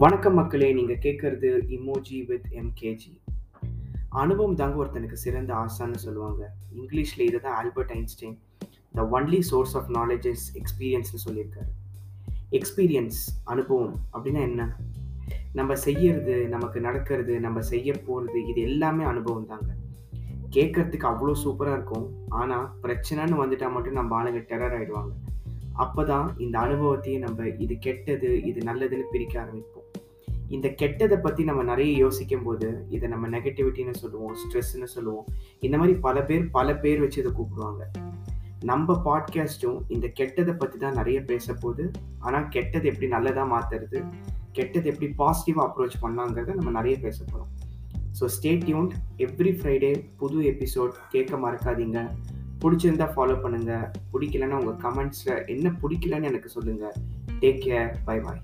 வணக்கம் மக்களே நீங்கள் கேட்குறது இமோஜி வித் எம்கேஜி அனுபவம் தாங்க ஒருத்தனுக்கு சிறந்த ஆசான்னு சொல்லுவாங்க. இங்கிலீஷில் இதை தான் Albert Einstein. The only source of knowledge is எக்ஸ்பீரியன்ஸ்னு சொல்லியிருக்காரு. எக்ஸ்பீரியன்ஸ் அனுபவம் அப்படின்னா என்ன? நம்ம செய்யறது நமக்கு நடக்கிறது நம்ம செய்ய போகிறது இது எல்லாமே அனுபவம் தாங்க. கேட்கறதுக்கு அவ்வளோ சூப்பராக இருக்கும். ஆனால் பிரச்சனைன்னு வந்துட்டால் மட்டும் நம்ம ஆளுங்க டெரர் அப்போ தான் இந்த அனுபவத்தையே நம்ம இது கெட்டது இது நல்லதுன்னு பிரிக்க ஆரம்பிப்போம். இந்த கெட்டதை பற்றி நம்ம நிறைய யோசிக்கும் போது இதை நம்ம நெகட்டிவிட்டின்னு சொல்லுவோம் ஸ்ட்ரெஸ்ன்னு சொல்லுவோம் இந்த மாதிரி பல பேர் பல பேர் வச்சு இதை கூப்பிடுவாங்க. நம்ம பாட்காஸ்ட்டும் இந்த கெட்டதை பற்றி தான் நிறைய பேச போகுது ஆனால் கெட்டது எப்படி நல்லதாக மாற்றுறது கெட்டது எப்படி பாசிட்டிவாக அப்ரோச் பண்ணலாங்கிறத நம்ம நிறைய பேச போகிறோம் so stay tuned every Friday புது எபிசோட் கேட்க மறக்காதீங்க. பிடிச்சிருந்தா ஃபாலோ பண்ணுங்கள் பிடிக்கலன்னா உங்கள் கமெண்ட்ஸில் என்ன பிடிக்கலன்னு எனக்கு சொல்லுங்கள் டேக் கேர் பை பாய்